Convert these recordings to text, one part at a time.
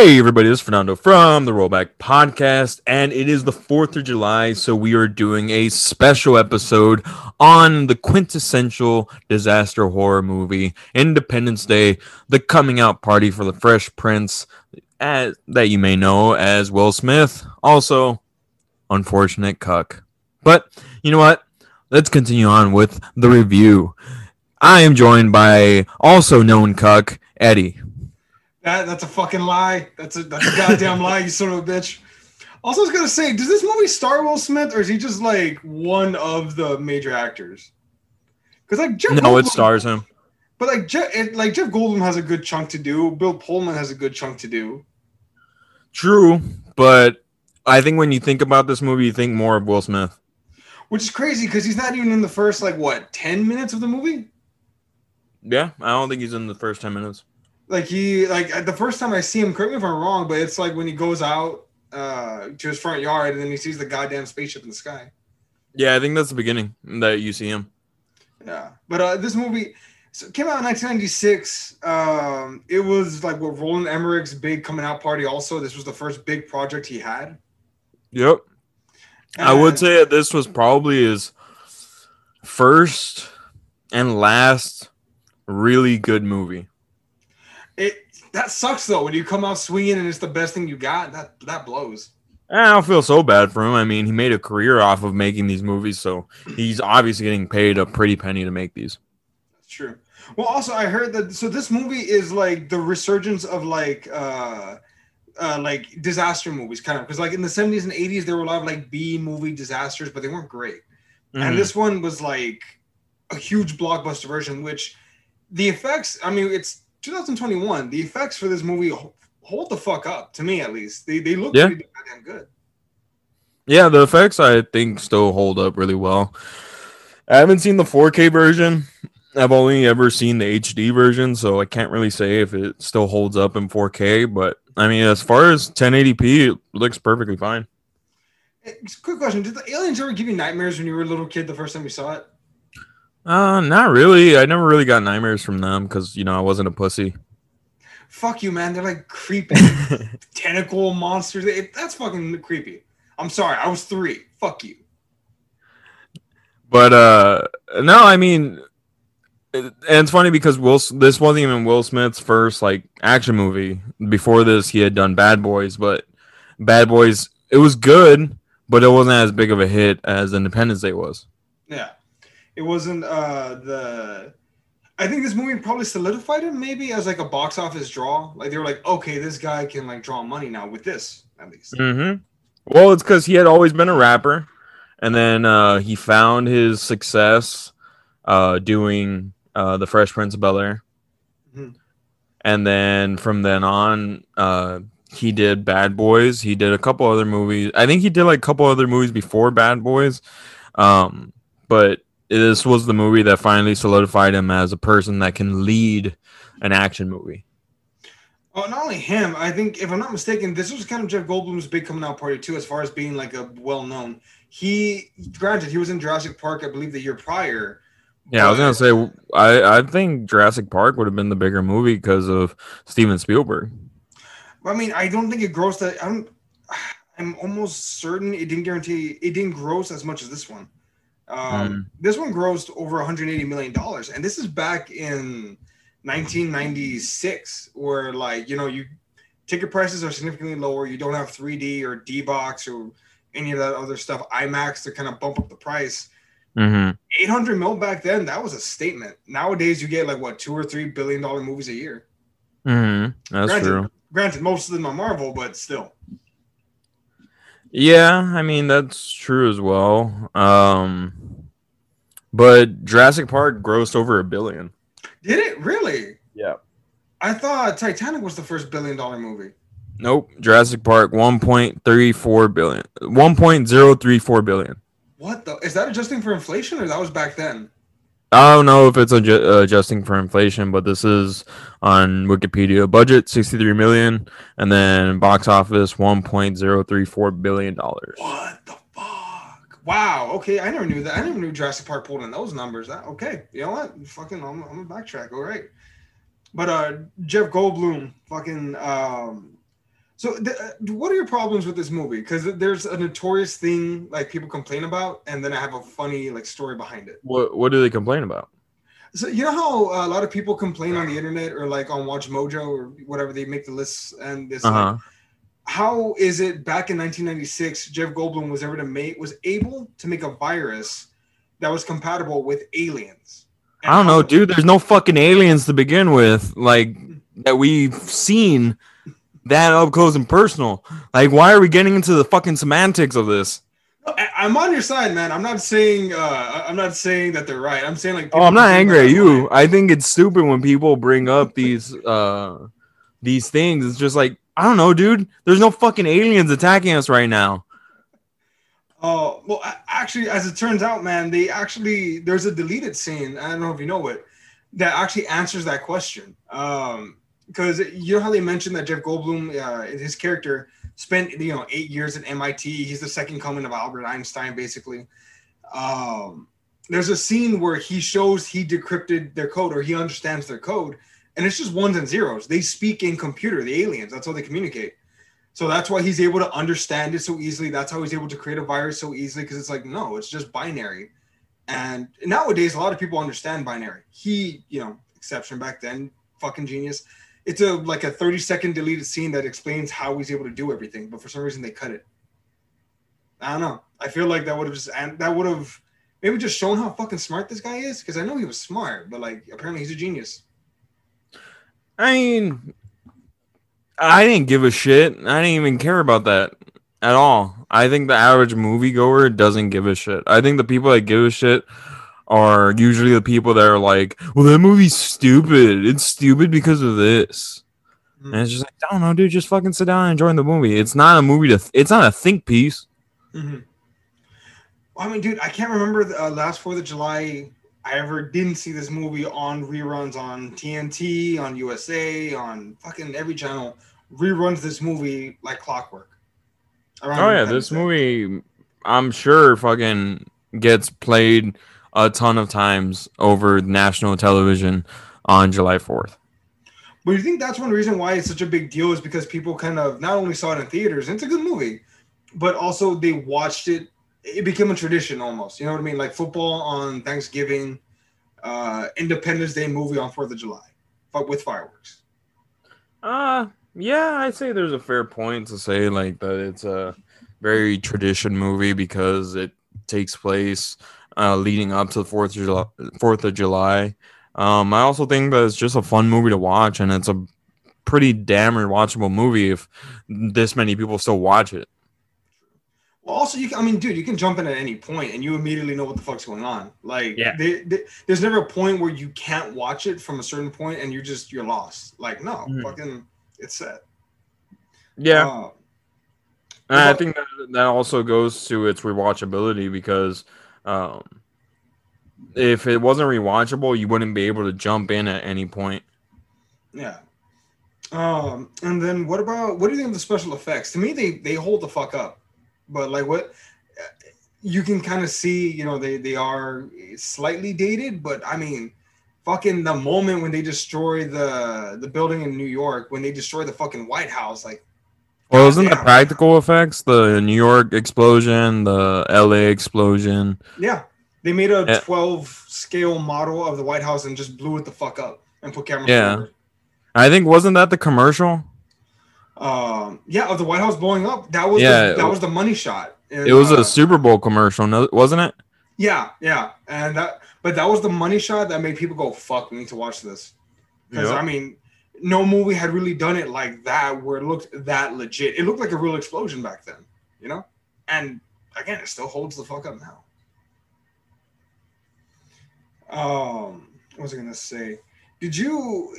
Hey, everybody, this is Fernando from the Rollback Podcast, and it is the 4th of July, so we are doing a special episode on the quintessential disaster horror movie, Independence Day, the coming out party for the Fresh Prince, as, that you may know as Will Smith, also unfortunate cuck. But you know what? Let's continue on with the review. I am joined by also known cuck, Eddie. That that's a fucking lie. That's a that's a goddamn lie, you son of a bitch. Also, I was gonna say, does this movie star Will Smith, or is he just like one of the major actors? Because like Jeff No, Goldblum, it stars him. but like Jeff, it, like Jeff Goldblum has a good chunk to do. Bill Pullman has a good chunk to do. True, but I think when you think about this movie, you think more of Will Smith. Which is crazy because he's not even in the first like what ten minutes of the movie. Yeah, I don't think he's in the first 10 minutes. Like he like the first time I see him, correct me if I'm wrong, but it's like when he goes out uh to his front yard and then he sees the goddamn spaceship in the sky. Yeah, I think that's the beginning that you see him. Yeah, but uh, this movie so came out in 1996. Um, it was like what Roland Emmerich's big coming out party. Also, this was the first big project he had. Yep. I would say that this was probably his first and last really good movie. That sucks though when you come out swinging and it's the best thing you got. That that blows. I don't feel so bad for him. I mean, he made a career off of making these movies, so he's obviously getting paid a pretty penny to make these. That's true. Well, also I heard that so this movie is like the resurgence of like uh uh like disaster movies kind of because like in the 70s and 80s there were a lot of like B movie disasters, but they weren't great. Mhm. and this one was like a huge blockbuster version which the effects i mean it's 2021 the effects for this movie hold the fuck up to me at least they, they look Yeah. pretty goddamn good Yeah, the effects I think still hold up really well. I haven't seen the 4K version. I've only ever seen the HD version, so I can't really say if it still holds up in 4K. But I mean, as far as 1080p, it looks perfectly fine. Eh, quick question did the aliens ever give you nightmares when you were a little kid the first time you saw it Uh, not really. I never really got nightmares from them because you know I wasn't a pussy. fuck you man they're like creepy tentacle monsters It- that's fucking creepy i'm sorry i was three fuck you But uh, no, I mean, it, and it's funny because Will this wasn't even Will Smith's first like action movie. Before this, he had done Bad Boys, but Bad Boys it was good, but it wasn't as big of a hit as Independence Day was. Yeah, it wasn't uh the. I think this movie probably solidified him maybe as like a box office draw. Like they were like, okay, this guy can like draw money now with this at least. Mm-hmm. Well, it's because he had always been a rapper, and then uh, he found his success uh, doing uh, the Fresh Prince of Bel Air, Mhm. and then from then on, uh, he did Bad Boys. He did a couple other movies. I think he did like a couple other movies before Bad Boys, um, but this was the movie that finally solidified him as a person that can lead an action movie. Oh, not only him. I think if I'm not mistaken, this was kind of Jeff Goldblum's big coming out party too, as far as being like a well known. He granted he was in Jurassic Park, I believe, the year prior. Yeah, I was gonna say I, I think Jurassic Park would have been the bigger movie because of Steven Spielberg. I mean, I don't think it grossed that. I'm, I'm almost certain it didn't guarantee it didn't gross as much as this one. Um, This one grossed over 180 million dollars, and this is back in 1996, where like you know you ticket prices are significantly lower. You don't have 3D or D box or any of that other stuff. IMAX to kind of bump up the price. Mm-hmm. 800 mil back then, that was a statement. Nowadays, you get like what two or three billion dollar movies a year. Mm-hmm. That's Granted. true. Granted, most of them are Marvel, but still. Yeah, I mean that's true as well. Um, but Jurassic Park grossed over a billion. Did it really? Yeah. I thought Titanic was the first billion dollar movie. Nope. Jurassic Park 1.34 billion. 1.034 billion. What the? Is that adjusting for inflation or that was back then? I don't know if it's adju- adjusting for inflation, but this is on Wikipedia. Budget 63 million, and then box office 1.034 billion dollars. What the fuck? Wow. Okay, I never knew that. I never knew Jurassic Park pulled in those numbers. That okay? You know what? Fucking, I'm, I'm gonna backtrack. All right. But uh, Jeff Goldblum, fucking, um, So, th- uh, what are your problems with this movie? Because there's a notorious thing like people complain about, and then I have a funny like story behind it. What What do they complain about? So you know how a lot of people complain on the internet or like on Watch Mojo or whatever they make the lists and this. Uh-huh. Like, how is it back in 1996 Jeff Goldblum was ever to make was able to make a virus that was compatible with aliens? And I don't know, dude. There's no fucking aliens to begin with, like that we've seen that up close and personal. Like, why are we getting into the fucking semantics of this? I'm on your side, man. I'm not saying uh, I'm not saying that they're right. I'm saying like Oh, I'm not angry at you. I think it's stupid when people bring up these uh these things. It's just like I don't know, dude. There's no fucking aliens attacking us right now. Oh well, actually, as it turns out, man, they actually there's a deleted scene. I don't know if you know it that actually answers that question. Um, because you know how they mentioned that Jeff Goldblum, uh, his character, spent you know eight years at MIT. He's the second coming of Albert Einstein, basically. Um, there's a scene where he shows he decrypted their code or he understands their code, and it's just ones and zeros. They speak in computer, the aliens. That's how they communicate. So that's why he's able to understand it so easily. That's how he's able to create a virus so easily because it's like, no, it's just binary. And nowadays, a lot of people understand binary. He, you know, exception back then, fucking genius. It's a like a 30 second deleted scene that explains how he's able to do everything, but for some reason they cut it. I don't know. I feel like that would have just and that would have maybe just shown how fucking smart this guy is because I know he was smart, but like apparently he's a genius. I mean, I didn't give a shit. I didn't even care about that at all. I think the average moviegoer doesn't give a shit. I think the people that give a shit are usually the people that are like, "Well, that movie's stupid. It's stupid because of this." Hmm. And it's just like, I don't know, dude. Just fucking sit down and enjoy the movie. It's not a movie to. Th- it's not a think piece. Mhm. Well, I mean, dude, I can't remember the uh, last Fourth of July I ever didn't see this movie on reruns on TNT, on USA, on fucking every channel. Reruns this movie like clockwork. Oh yeah, this movie, I'm sure, fucking gets played a ton of times over national television on July 4th. But you think that's one reason why it's such a big deal is because people kind of not only saw it in theaters, and it's a good movie, but also they watched it. It became a tradition almost. You know what I mean? Like football on Thanksgiving, uh, Independence Day movie on Fourth of July, but with fireworks. Uh yeah, I'd say there's a fair point to say like that it's a very tradition movie because it takes place uh, leading up to the Fourth of July. Fourth of July. Um, I also think that it's just a fun movie to watch, and it's a pretty damn rewatchable movie if this many people still watch it. Well, also, you can, I mean, dude, you can jump in at any point and you immediately know what the fuck's going on. Like, Yeah. they, they- there's never a point where you can't watch it from a certain point and you're just you're lost. Like, no, Mhm. fucking, it's set. Yeah, Uh, And I think that that also goes to its rewatchability because um, if it wasn't rewatchable, you wouldn't be able to jump in at any point. yeah. Um, and then what about what do you think of the special effects? To me, they they hold the fuck up. But like, what you can kind of see, you know, they they are slightly dated, but I mean. Fucking the moment when they destroy the the building in New York, when they destroy the fucking White House, like Well, isn't the practical effects the New York explosion, the LA explosion? Yeah, they made a Yeah. 12 scale model of the White House and just blew it the fuck up and put cameras. Yeah. forward. I think wasn't that the commercial? Um, yeah, of the White House blowing up. That was Yeah. the, that was the money shot. And, It was uh, a Super Bowl commercial, no, wasn't it? yeah, yeah, and that but that was the money shot that made people go fuck. We need to watch this because Yep. I mean, no movie had really done it like that where it looked that legit. It looked like a real explosion back then, you know. And again, it still holds the fuck up now. Um, what was I gonna say? Did you?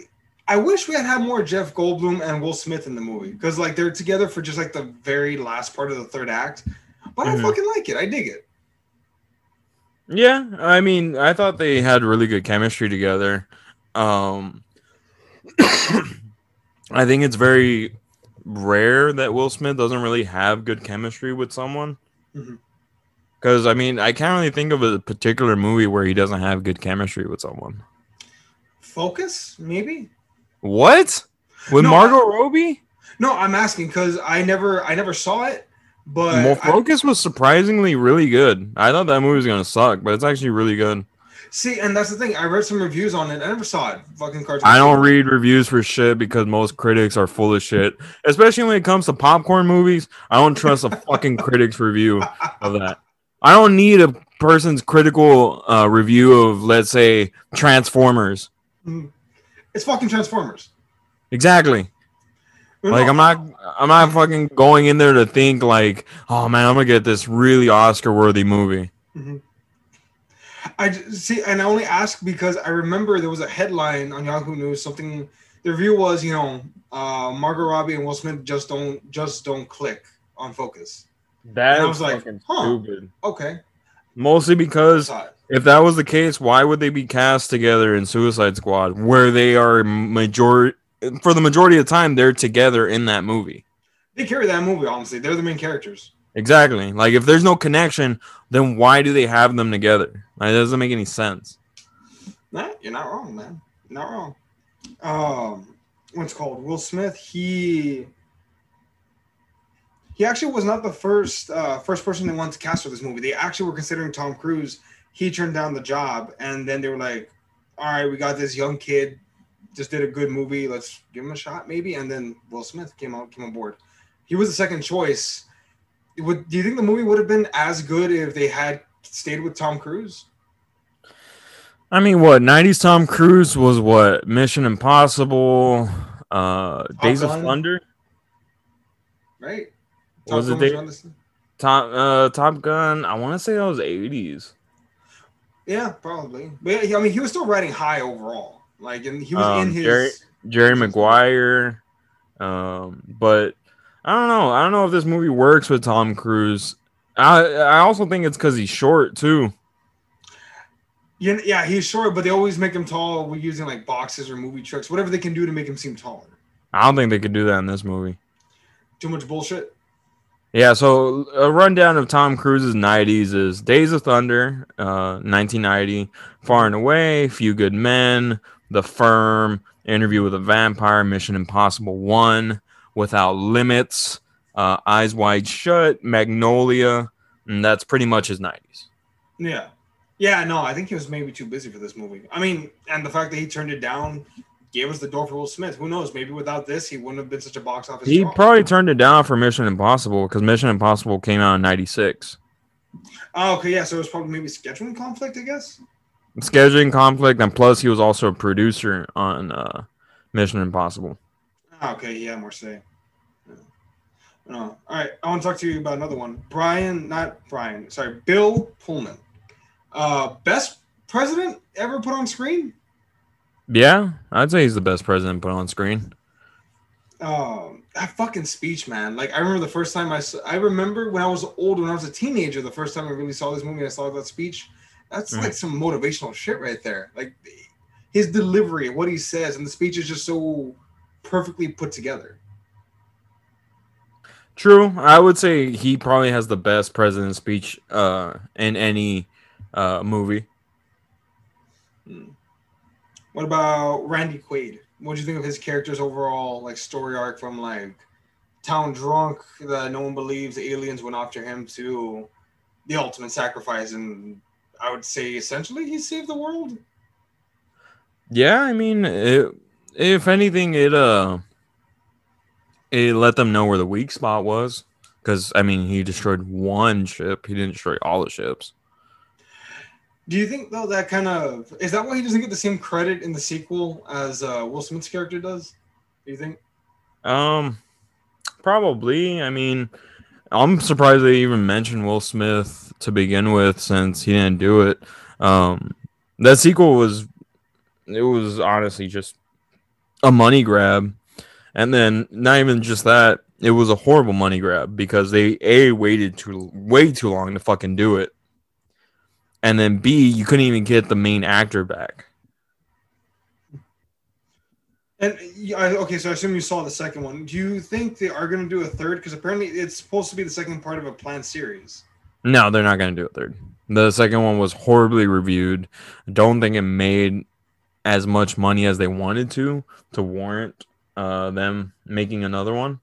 I wish we had had more Jeff Goldblum and Will Smith in the movie because like they're together for just like the very last part of the third act. But Mhm. I fucking like it. I dig it. Yeah, I mean, I thought they had really good chemistry together. Um, I think it's very rare that Will Smith doesn't really have good chemistry with someone. Mm-hmm. Because I mean, I can't really think of a particular movie where he doesn't have good chemistry with someone. Focus, maybe. What? With No, Margot Robbie? No, I'm asking because I never, I never saw it. But More Focus was surprisingly really good. I thought that movie was gonna suck, but it's actually really good. See, and that's the thing. I read some reviews on it. I never saw it. Fucking cartoon. I don't read reviews for shit because most critics are full of shit. Especially when it comes to popcorn movies. I don't trust a fucking critic's review of that. I don't need a person's critical uh, review of, let's say, Transformers. Mm-hmm. It's fucking Transformers. Exactly. Like I'm not I'm not fucking going in there to think like, oh man, I'm gonna get this really Oscar worthy movie. Mm-hmm. I see, and I only ask because I remember there was a headline on Yahoo News. Something the review was, you know, uh, Margot Robbie and Will Smith just don't just don't click on focus. That was like, huh, stupid. Okay. Mostly because if that was the case, why would they be cast together in Suicide Squad, where they are majority for the majority of the time they're together in that movie? They carry that movie. Honestly, they're the main characters. Exactly. Like if there's no connection, then why do they have them together? Like, it doesn't make any sense. Nah, you're not wrong, man. Not wrong. Um, what's called Will Smith? He he actually was not the first uh, first person they wanted to cast for this movie. They actually were considering Tom Cruise. He turned down the job, and then they were like, "All right, we got this young kid, just did a good movie. Let's give him a shot, maybe." And then Will Smith came out, came on board. He was the second choice would do you think the movie would have been as good if they had stayed with Tom Cruise? I mean, what '90s Tom Cruise was what Mission Impossible, uh, Days Gun. of Thunder, right? Tom was it Day- Top uh, Top Gun? I want to say that was '80s. Yeah, probably. But yeah, I mean, he was still riding high overall. Like, and he was um, in his Jerry, Jerry Maguire. Um, but I don't know. I don't know if this movie works with Tom Cruise. I I also think it's because he's short too. Yeah, yeah, he's short, but they always make him tall with using like boxes or movie tricks, whatever they can do to make him seem taller. I don't think they could do that in this movie. Too much bullshit. Yeah, so a rundown of Tom Cruise's 90s is Days of Thunder, uh, 1990, Far and Away, Few Good Men, The Firm, Interview with a Vampire, Mission Impossible 1, Without Limits, uh, Eyes Wide Shut, Magnolia, and that's pretty much his 90s. Yeah. Yeah, no, I think he was maybe too busy for this movie. I mean, and the fact that he turned it down gave us the door for Will Smith. Who knows? Maybe without this, he wouldn't have been such a box office. He draw. probably turned it down for Mission Impossible because Mission Impossible came out in '96. Oh, okay, yeah. So it was probably maybe scheduling conflict, I guess. Scheduling conflict, and plus he was also a producer on uh, Mission Impossible. Oh, okay, yeah, more say. No. All right. I want to talk to you about another one. Brian, not Brian, sorry, Bill Pullman. Uh, best president ever put on screen? Yeah, I'd say he's the best president put on screen. Um, that fucking speech, man. Like, I remember the first time I saw, I remember when I was old, when I was a teenager, the first time I really saw this movie, I saw that speech. That's mm. like some motivational shit right there. Like, his delivery, what he says, and the speech is just so perfectly put together. True. I would say he probably has the best president speech uh, in any uh, movie. Hmm. What about Randy Quaid? What do you think of his character's overall like story arc from like town drunk that no one believes aliens went after him to the ultimate sacrifice and I would say essentially he saved the world. Yeah, I mean, it, if anything, it uh it let them know where the weak spot was. Because I mean, he destroyed one ship. He didn't destroy all the ships. Do you think though that kind of is that why he doesn't get the same credit in the sequel as uh, Will Smith's character does? Do you think? Um, probably. I mean, I'm surprised they even mentioned Will Smith to begin with, since he didn't do it. Um, that sequel was, it was honestly just a money grab and then not even just that, it was a horrible money grab because they a waited too way too long to fucking do it. And then B, you couldn't even get the main actor back. And okay, so I assume you saw the second one. Do you think they are going to do a third? Because apparently it's supposed to be the second part of a planned series. No, they're not going to do a third. The second one was horribly reviewed. Don't think it made as much money as they wanted to to warrant uh, them making another one.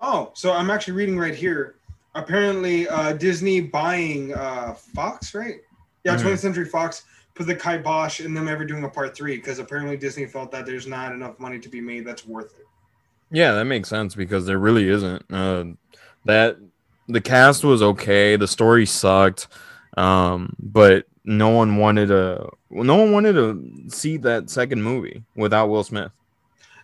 Oh, so I'm actually reading right here. Apparently, uh, Disney buying uh, Fox, right? Yeah, Mhm. 20th Century Fox put the kibosh in them ever doing a part three because apparently Disney felt that there's not enough money to be made that's worth it. Yeah, that makes sense because there really isn't. Uh, that the cast was okay, the story sucked, um, but no one wanted to. No one wanted to see that second movie without Will Smith.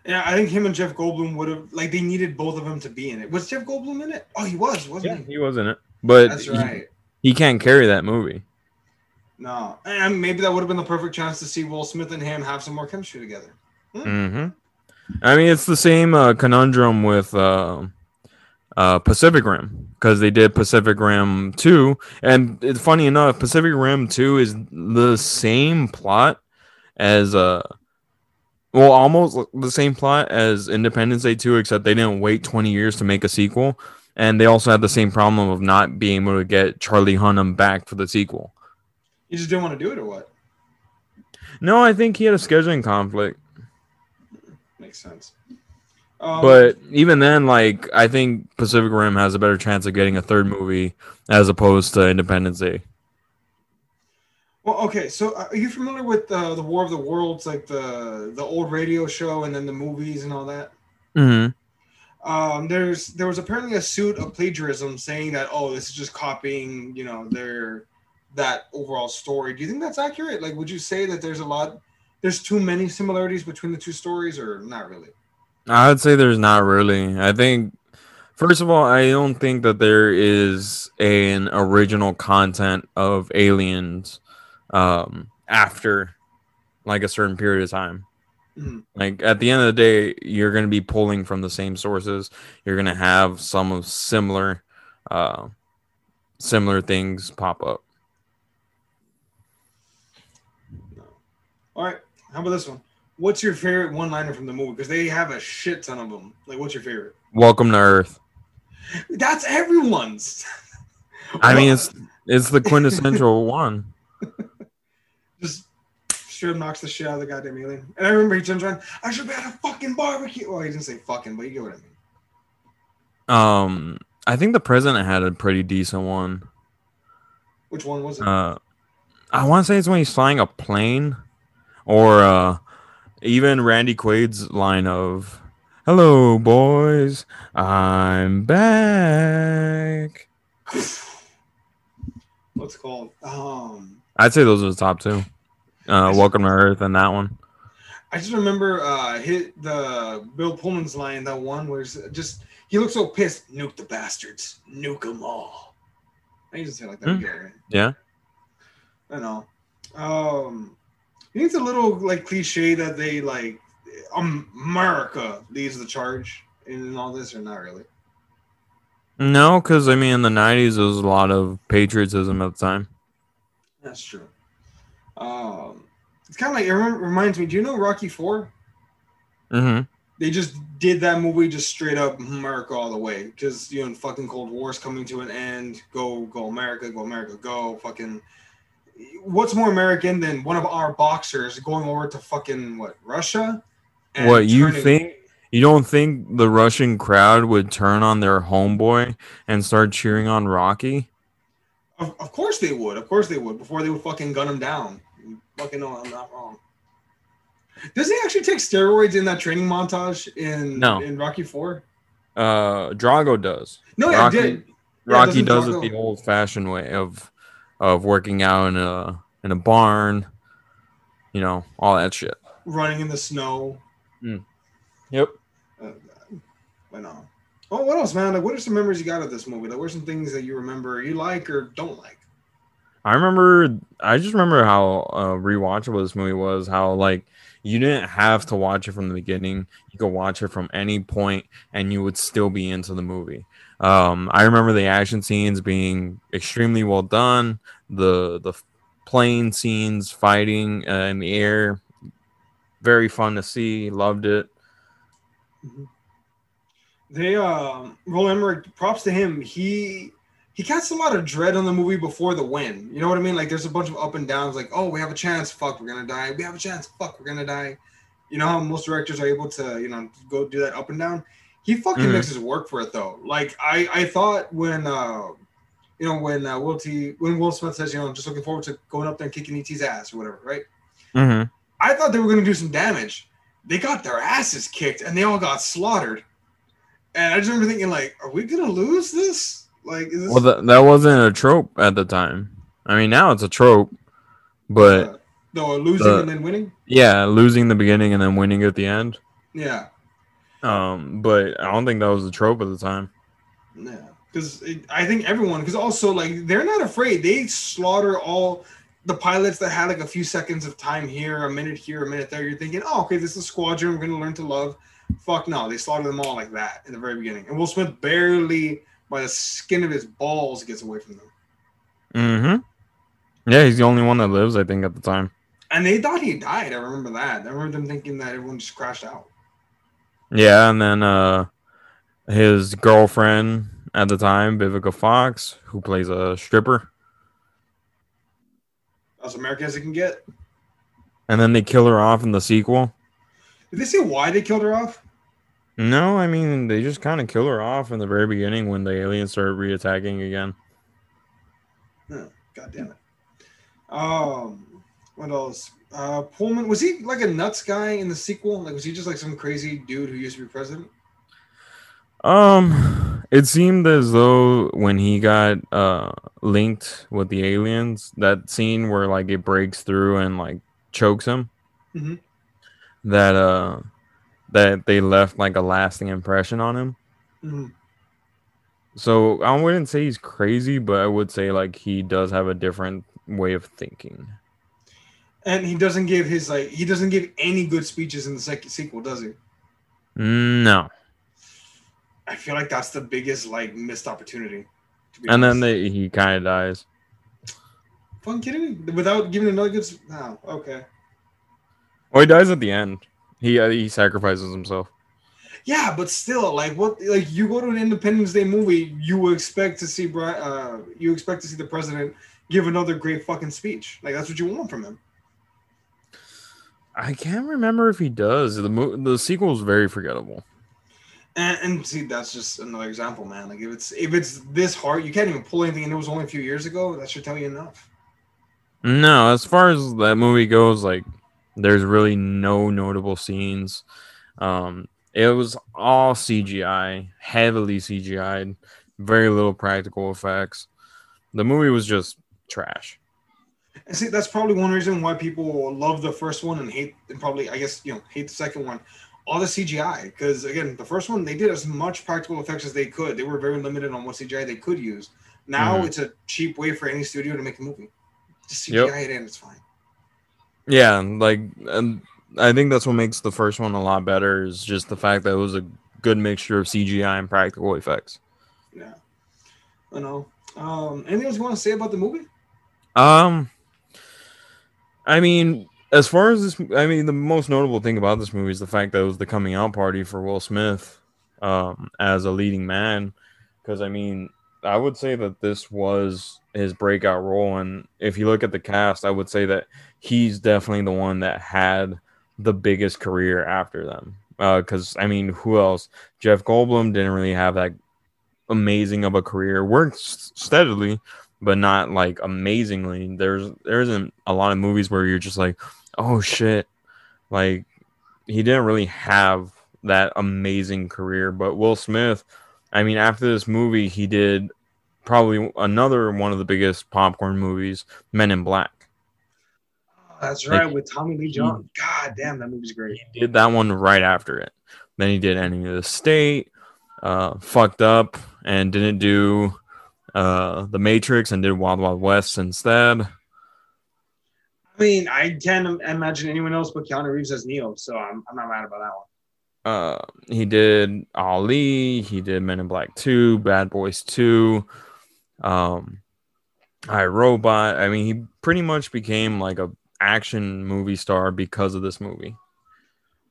Yeah, I think him and Jeff Goldblum would have like they needed both of them to be in it. Was Jeff Goldblum in it? Oh, he was, wasn't he? he was in it, but That's he- right. he, can't carry that movie. No, and maybe that would have been the perfect chance to see Will Smith and him have some more chemistry together. hmm I mean, it's the same uh, conundrum with uh, uh, Pacific Rim because they did Pacific Rim 2. And it's funny enough, Pacific Rim 2 is the same plot as, uh, well, almost the same plot as Independence Day 2, except they didn't wait 20 years to make a sequel. And they also had the same problem of not being able to get Charlie Hunnam back for the sequel. You just didn't want to do it, or what? No, I think he had a scheduling conflict. Makes sense. Um, But even then, like I think Pacific Rim has a better chance of getting a third movie as opposed to Independence Day. well, okay. So, uh, are you familiar with uh, the War of the Worlds, like the the old radio show, and then the movies and all that? Mm-hmm. Um, there's there was apparently a suit of plagiarism saying that oh, this is just copying, you know, their that overall story. Do you think that's accurate? Like, would you say that there's a lot, there's too many similarities between the two stories, or not really? I would say there's not really. I think first of all, I don't think that there is an original content of aliens um, after like a certain period of time. Mhm. Like at the end of the day, you're going to be pulling from the same sources. You're going to have some of similar, uh, similar things pop up. All right. How about this one? What's your favorite one-liner from the movie? Because they have a shit ton of them. Like, what's your favorite? Welcome to Earth. That's everyone's. I mean, it's it's the quintessential one. just straight knocks the shit out of the goddamn alien. And I remember he turns around. I should be at a fucking barbecue. Well, he didn't say fucking, but you get what I mean. Um, I think the president had a pretty decent one. Which one was it? Uh, I want to say it's when he's flying a plane, or uh, even Randy Quaid's line of "Hello, boys, I'm back." What's it called? Um, I'd say those are the top two. Uh, Welcome to Earth and that one. I just remember uh hit the Bill Pullman's line that one where it's just he looks so pissed. Nuke the bastards. Nuke them all. I used to say it like that. Hmm. Yeah, right? Yeah. I know. Um, think it's a little like cliche that they like America leads the charge in all this, or not really? No, because I mean, in the '90s, there was a lot of patriotism at the time. That's true. Um, it's kind of like it reminds me. Do you know Rocky Four? hmm They just did that movie just straight up America all the way because you know fucking Cold War's coming to an end. Go go America, go America, go fucking. What's more American than one of our boxers going over to fucking what Russia? and What you think? You don't think the Russian crowd would turn on their homeboy and start cheering on Rocky? Of, of course they would. Of course they would. Before they would fucking gun him down. Fucking know I'm not wrong. Does he actually take steroids in that training montage in No. in Rocky Four? Uh, Drago does. No, yeah, Rocky- did. Yeah, Rocky does Drago- it the old-fashioned way of of working out in a in a barn. You know, all that shit. Running in the snow. Yep. Uh, I know. Oh, what else, man? Like, what are some memories you got of this movie? Like, what are some things that you remember you like or don't like? I remember. I just remember how uh, rewatchable this movie was. How like you didn't have to watch it from the beginning. You could watch it from any point, and you would still be into the movie. Um, I remember the action scenes being extremely well done. The the plane scenes, fighting uh, in the air, very fun to see. Loved it. They um Roland Emmerich, props to him. He he casts a lot of dread on the movie before the win. You know what I mean? Like there's a bunch of up and downs, like, oh, we have a chance, fuck, we're gonna die. We have a chance, fuck, we're gonna die. You know how most directors are able to, you know, go do that up and down. He fucking mm-hmm. makes his work for it though. Like I, I thought when uh you know, when uh, Will T, when Will Smith says, you know, I'm just looking forward to going up there and kicking ET's ass or whatever, right? Mm-hmm. I thought they were going to do some damage. They got their asses kicked and they all got slaughtered. And I just remember thinking, like, are we going to lose this? Like, this... well, that, that wasn't a trope at the time. I mean, now it's a trope, but. Uh, no, losing the, and then winning? Yeah, losing the beginning and then winning at the end. Yeah. Um, but I don't think that was a trope at the time. Yeah because I think everyone because also like they're not afraid. They slaughter all the pilots that had like a few seconds of time here, a minute here, a minute there. You're thinking, oh, okay, this is a squadron. We're gonna learn to love. Fuck no, they slaughter them all like that in the very beginning. And Will Smith barely, by the skin of his balls, gets away from them. Mm-hmm. Yeah, he's the only one that lives, I think, at the time. And they thought he died. I remember that. I remember them thinking that everyone just crashed out. Yeah, and then uh his girlfriend at the time, Vivica Fox, who plays a stripper. As American as it can get. And then they kill her off in the sequel. Did they say why they killed her off? No, I mean they just kind of kill her off in the very beginning when the aliens start reattacking again. Oh, God damn it. Um, what else? Uh, Pullman was he like a nuts guy in the sequel? Like was he just like some crazy dude who used to be president? Um, it seemed as though when he got uh linked with the aliens, that scene where like it breaks through and like chokes him, mm-hmm. that uh that they left like a lasting impression on him. Mm-hmm. So I wouldn't say he's crazy, but I would say like he does have a different way of thinking. And he doesn't give his like he doesn't give any good speeches in the second sequel, does he? No. I feel like that's the biggest like missed opportunity. and honest. then they, he kind of dies. Fun kidding me? Without giving another good. No, oh, okay. Well, he dies at the end. He uh, he sacrifices himself. Yeah, but still, like what? Like you go to an Independence Day movie, you expect to see uh, you expect to see the president give another great fucking speech. Like that's what you want from him. I can't remember if he does. The mo- the sequel is very forgettable. And, and, see, that's just another example, man. Like if it's if it's this hard, you can't even pull anything, and it was only a few years ago. That should tell you enough. No, as far as that movie goes, like there's really no notable scenes. Um, it was all CGI, heavily CGI, very little practical effects. The movie was just trash. And see, that's probably one reason why people love the first one and hate, and probably, I guess, you know, hate the second one all the CGI because again, the first one they did as much practical effects as they could. They were very limited on what CGI they could use. Now mm-hmm. it's a cheap way for any studio to make a movie. Just CGI yep. it in, it's fine. Yeah, like and I think that's what makes the first one a lot better is just the fact that it was a good mixture of CGI and practical effects. Yeah. I know. Um anything else you want to say about the movie? Um I mean, as far as this, I mean, the most notable thing about this movie is the fact that it was the coming out party for Will Smith um, as a leading man. Because I mean, I would say that this was his breakout role, and if you look at the cast, I would say that he's definitely the one that had the biggest career after them. Because uh, I mean, who else? Jeff Goldblum didn't really have that amazing of a career. Worked steadily, but not like amazingly. There's there isn't a lot of movies where you're just like, oh shit, like he didn't really have that amazing career. But Will Smith, I mean, after this movie, he did probably another one of the biggest popcorn movies, Men in Black. That's right, like, with Tommy Lee Jones. God damn, that movie's great. He did that one right after it. Then he did Enemy of the State, uh, fucked up, and didn't do uh, The Matrix and did Wild Wild West instead. I mean, I can't imagine anyone else but Keanu Reeves as Neo, so I'm, I'm not mad about that one. Uh, he did Ali. He did Men in Black Two, Bad Boys Two, um, I Robot. I mean, he pretty much became like a action movie star because of this movie.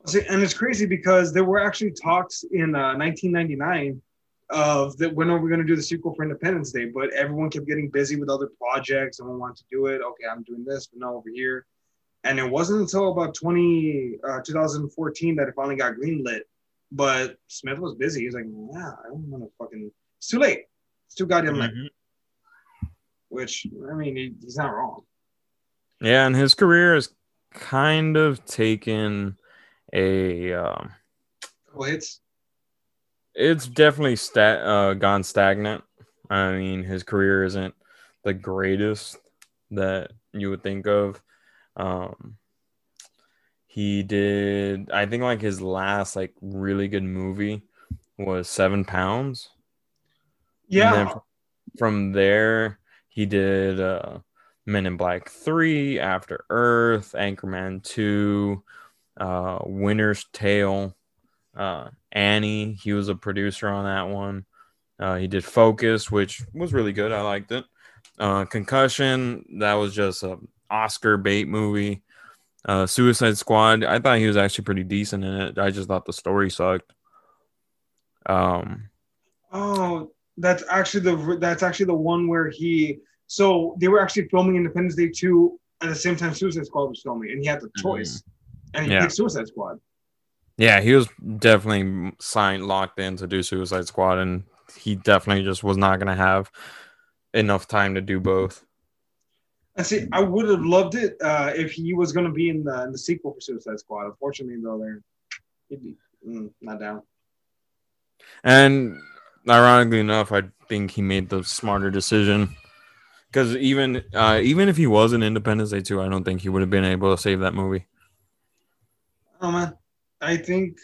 See, and it's crazy because there were actually talks in uh, 1999 of that when are we going to do the sequel for Independence Day? But everyone kept getting busy with other projects. Someone wanted to do it. Okay, I'm doing this, but no over here. And it wasn't until about 20, uh, 2014 that it finally got greenlit. but Smith was busy. He's like, "Yeah, I don't want to fucking. It's too late. It's too goddamn late." Mm-hmm. Which I mean, he, he's not wrong. Yeah, and his career has kind of taken a. Um, well, it's it's definitely sta- uh, gone stagnant. I mean, his career isn't the greatest that you would think of. Um, he did, I think, like his last like really good movie was Seven Pounds. Yeah. from there, he did uh, Men in Black Three, After Earth, Anchorman Two, uh, Winter's Tale, uh, Annie. He was a producer on that one. Uh, he did Focus, which was really good. I liked it. Uh, Concussion, that was just a Oscar bait movie. Uh, Suicide Squad, I thought he was actually pretty decent in it. I just thought the story sucked. Um, oh, that's actually the that's actually the one where he. So they were actually filming Independence Day two at the same time Suicide Squad was filming, and he had the mm-hmm. choice, mm-hmm. and he yeah. picked Suicide Squad. Yeah, he was definitely signed locked in to do Suicide Squad, and he definitely just was not going to have enough time to do both. I see. I would have loved it uh, if he was going to be in the, in the sequel for Suicide Squad. Unfortunately, though, there he'd be mm, not down. And ironically enough, I think he made the smarter decision because even uh, even if he was in Independence Day two, I don't think he would have been able to save that movie. Oh man, I think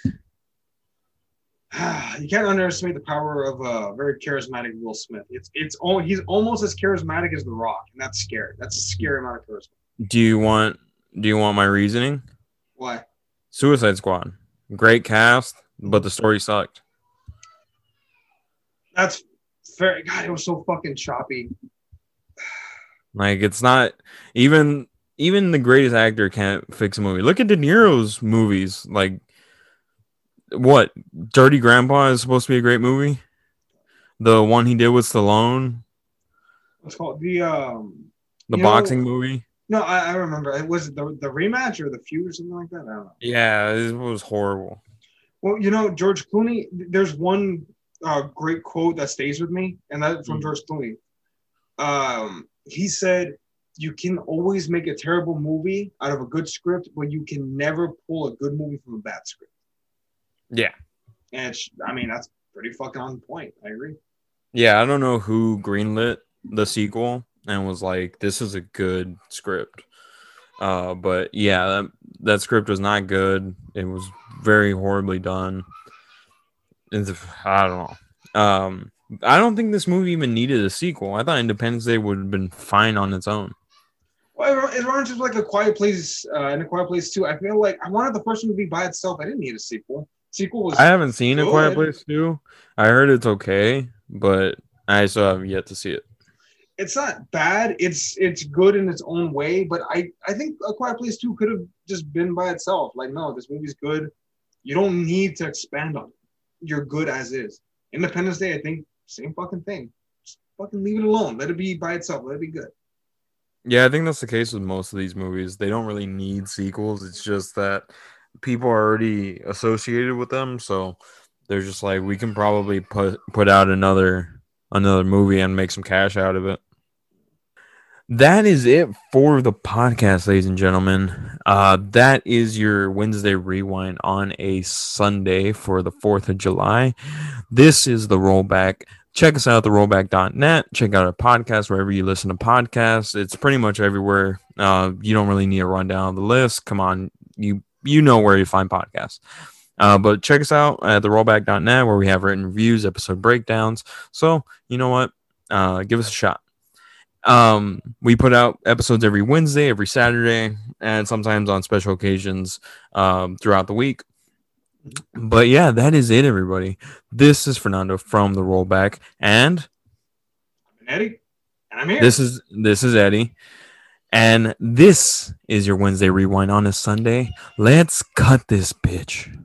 you can't underestimate the power of a very charismatic Will Smith. It's it's all he's almost as charismatic as The Rock, and that's scary. That's a scary amount of charisma. Do you want Do you want my reasoning? Why? Suicide Squad, great cast, but the story sucked. That's fair. God, it was so fucking choppy. Like it's not even even the greatest actor can't fix a movie. Look at De Niro's movies. Like what? Dirty Grandpa is supposed to be a great movie. The one he did with Stallone. What's called the um the boxing know, movie. No, I, I remember. It was the the rematch or the feud or something like that. I don't know. Yeah, it was horrible. Well, you know, George Clooney. There's one uh, great quote that stays with me, and that's from mm-hmm. George Clooney. Um, he said, "You can always make a terrible movie out of a good script, but you can never pull a good movie from a bad script." Yeah. And I mean, that's pretty fucking on point. I agree. Yeah, I don't know who greenlit the sequel and was like, "This is a good script." Uh, but yeah, that that script was not good. It was very horribly done. It's, I don't know. Um, I don't think this movie even needed a sequel. I thought Independence Day would have been fine on its own. Well, it runs just like a Quiet Place uh, and a Quiet Place two. I feel like I wanted the first one to be by itself. I didn't need a sequel sequel was. I haven't seen good. A Quiet Place two. I heard it's okay, but I still have yet to see it. It's not bad. It's it's good in its own way, but I I think A Quiet Place two could have just been by itself. Like, no, this movie's good. You don't need to expand on it. You're good as is. Independence Day, I think, same fucking thing. Just fucking leave it alone. Let it be by itself. Let it be good. Yeah, I think that's the case with most of these movies. They don't really need sequels. It's just that people are already associated with them, so they're just like we can probably put put out another another movie and make some cash out of it. That is it for the podcast, ladies and gentlemen. Uh, that is your Wednesday rewind on a Sunday for the 4th of July. This is the rollback. Check us out at the rollback.net. Check out our podcast wherever you listen to podcasts. It's pretty much everywhere. Uh, you don't really need a rundown of the list. Come on, you you know where you find podcasts. Uh, but check us out at the rollback.net where we have written reviews, episode breakdowns. So, you know what? Uh, give us a shot. Um, we put out episodes every Wednesday, every Saturday, and sometimes on special occasions um, throughout the week. But yeah, that is it, everybody. This is Fernando from the Rollback, and I'm Eddie, and I'm here. This is this is Eddie. And this is your Wednesday rewind on a Sunday. Let's cut this bitch.